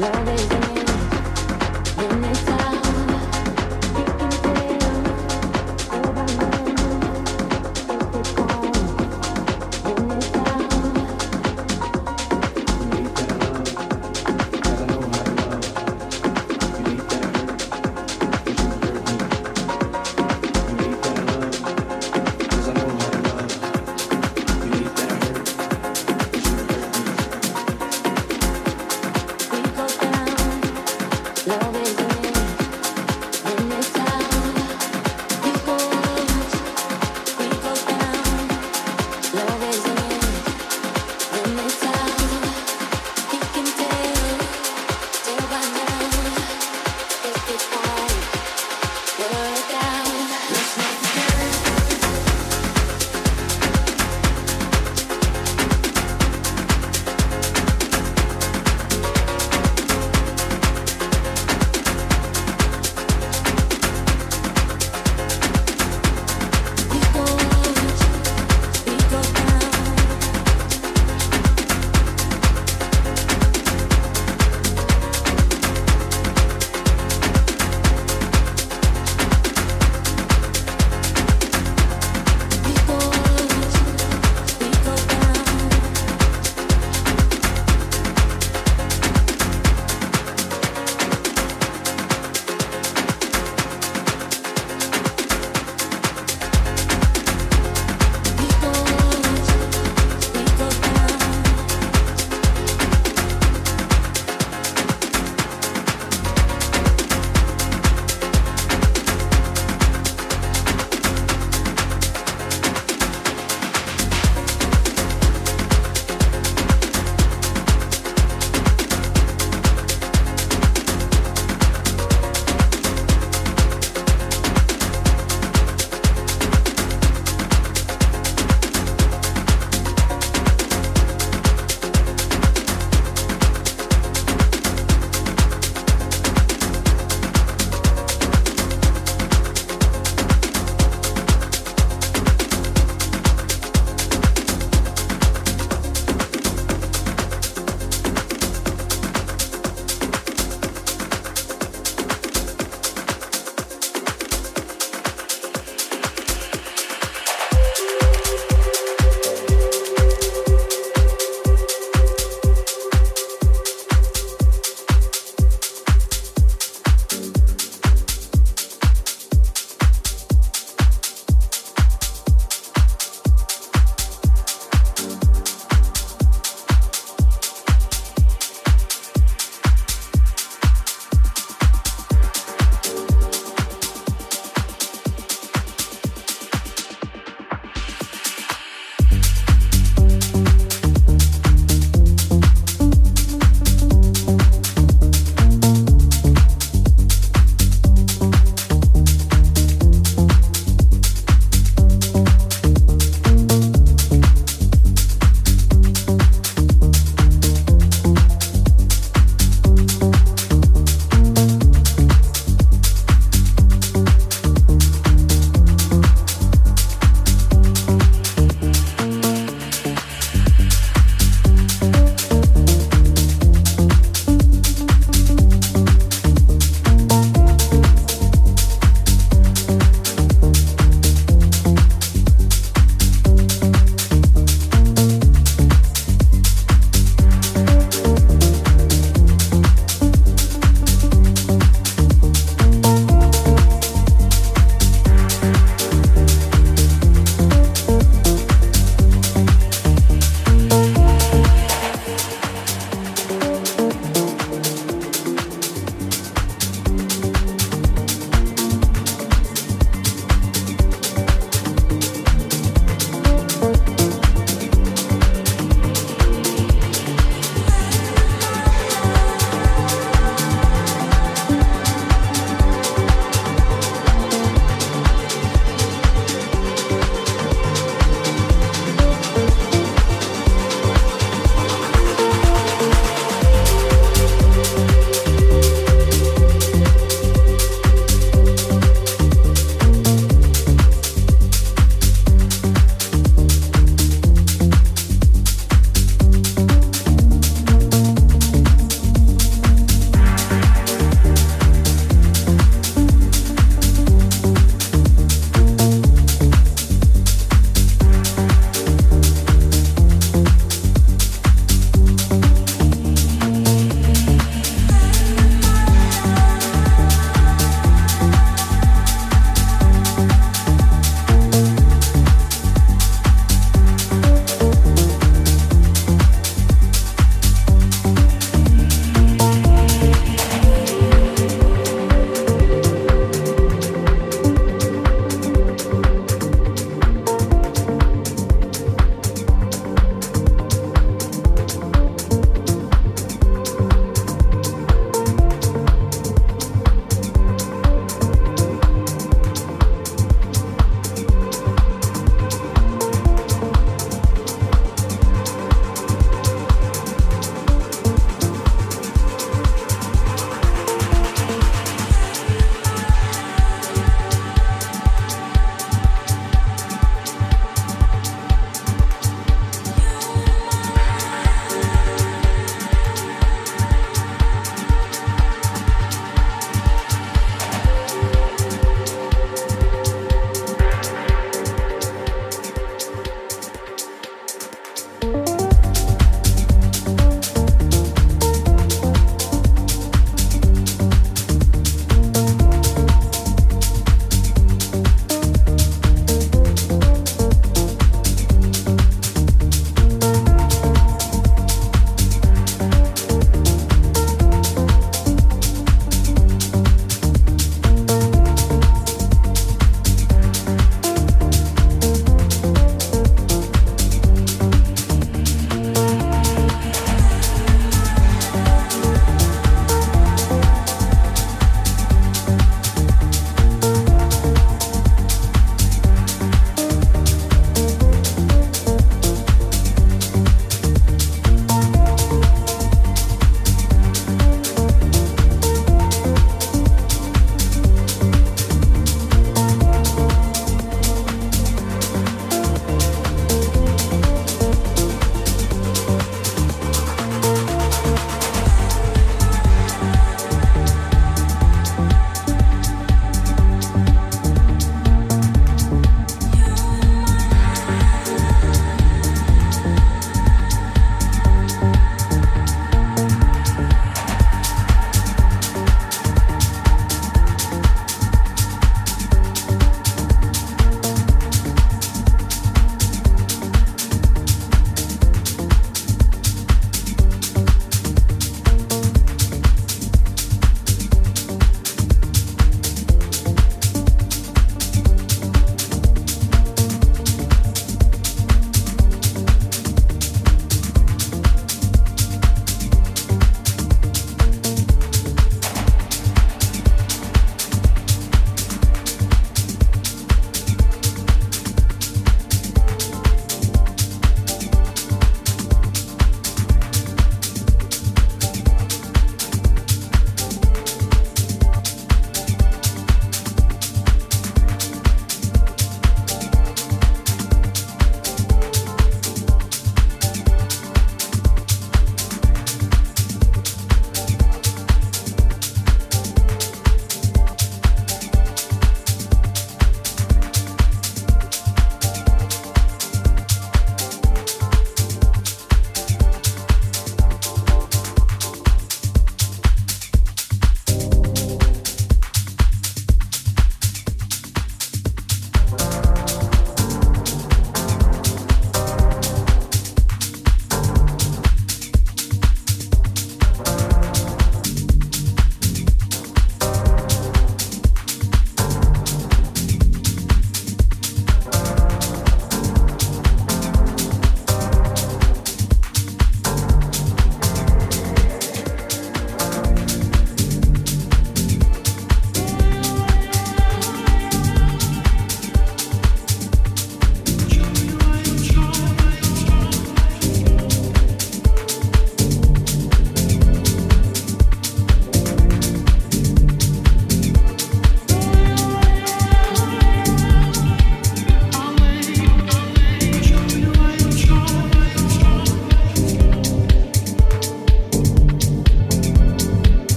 Love is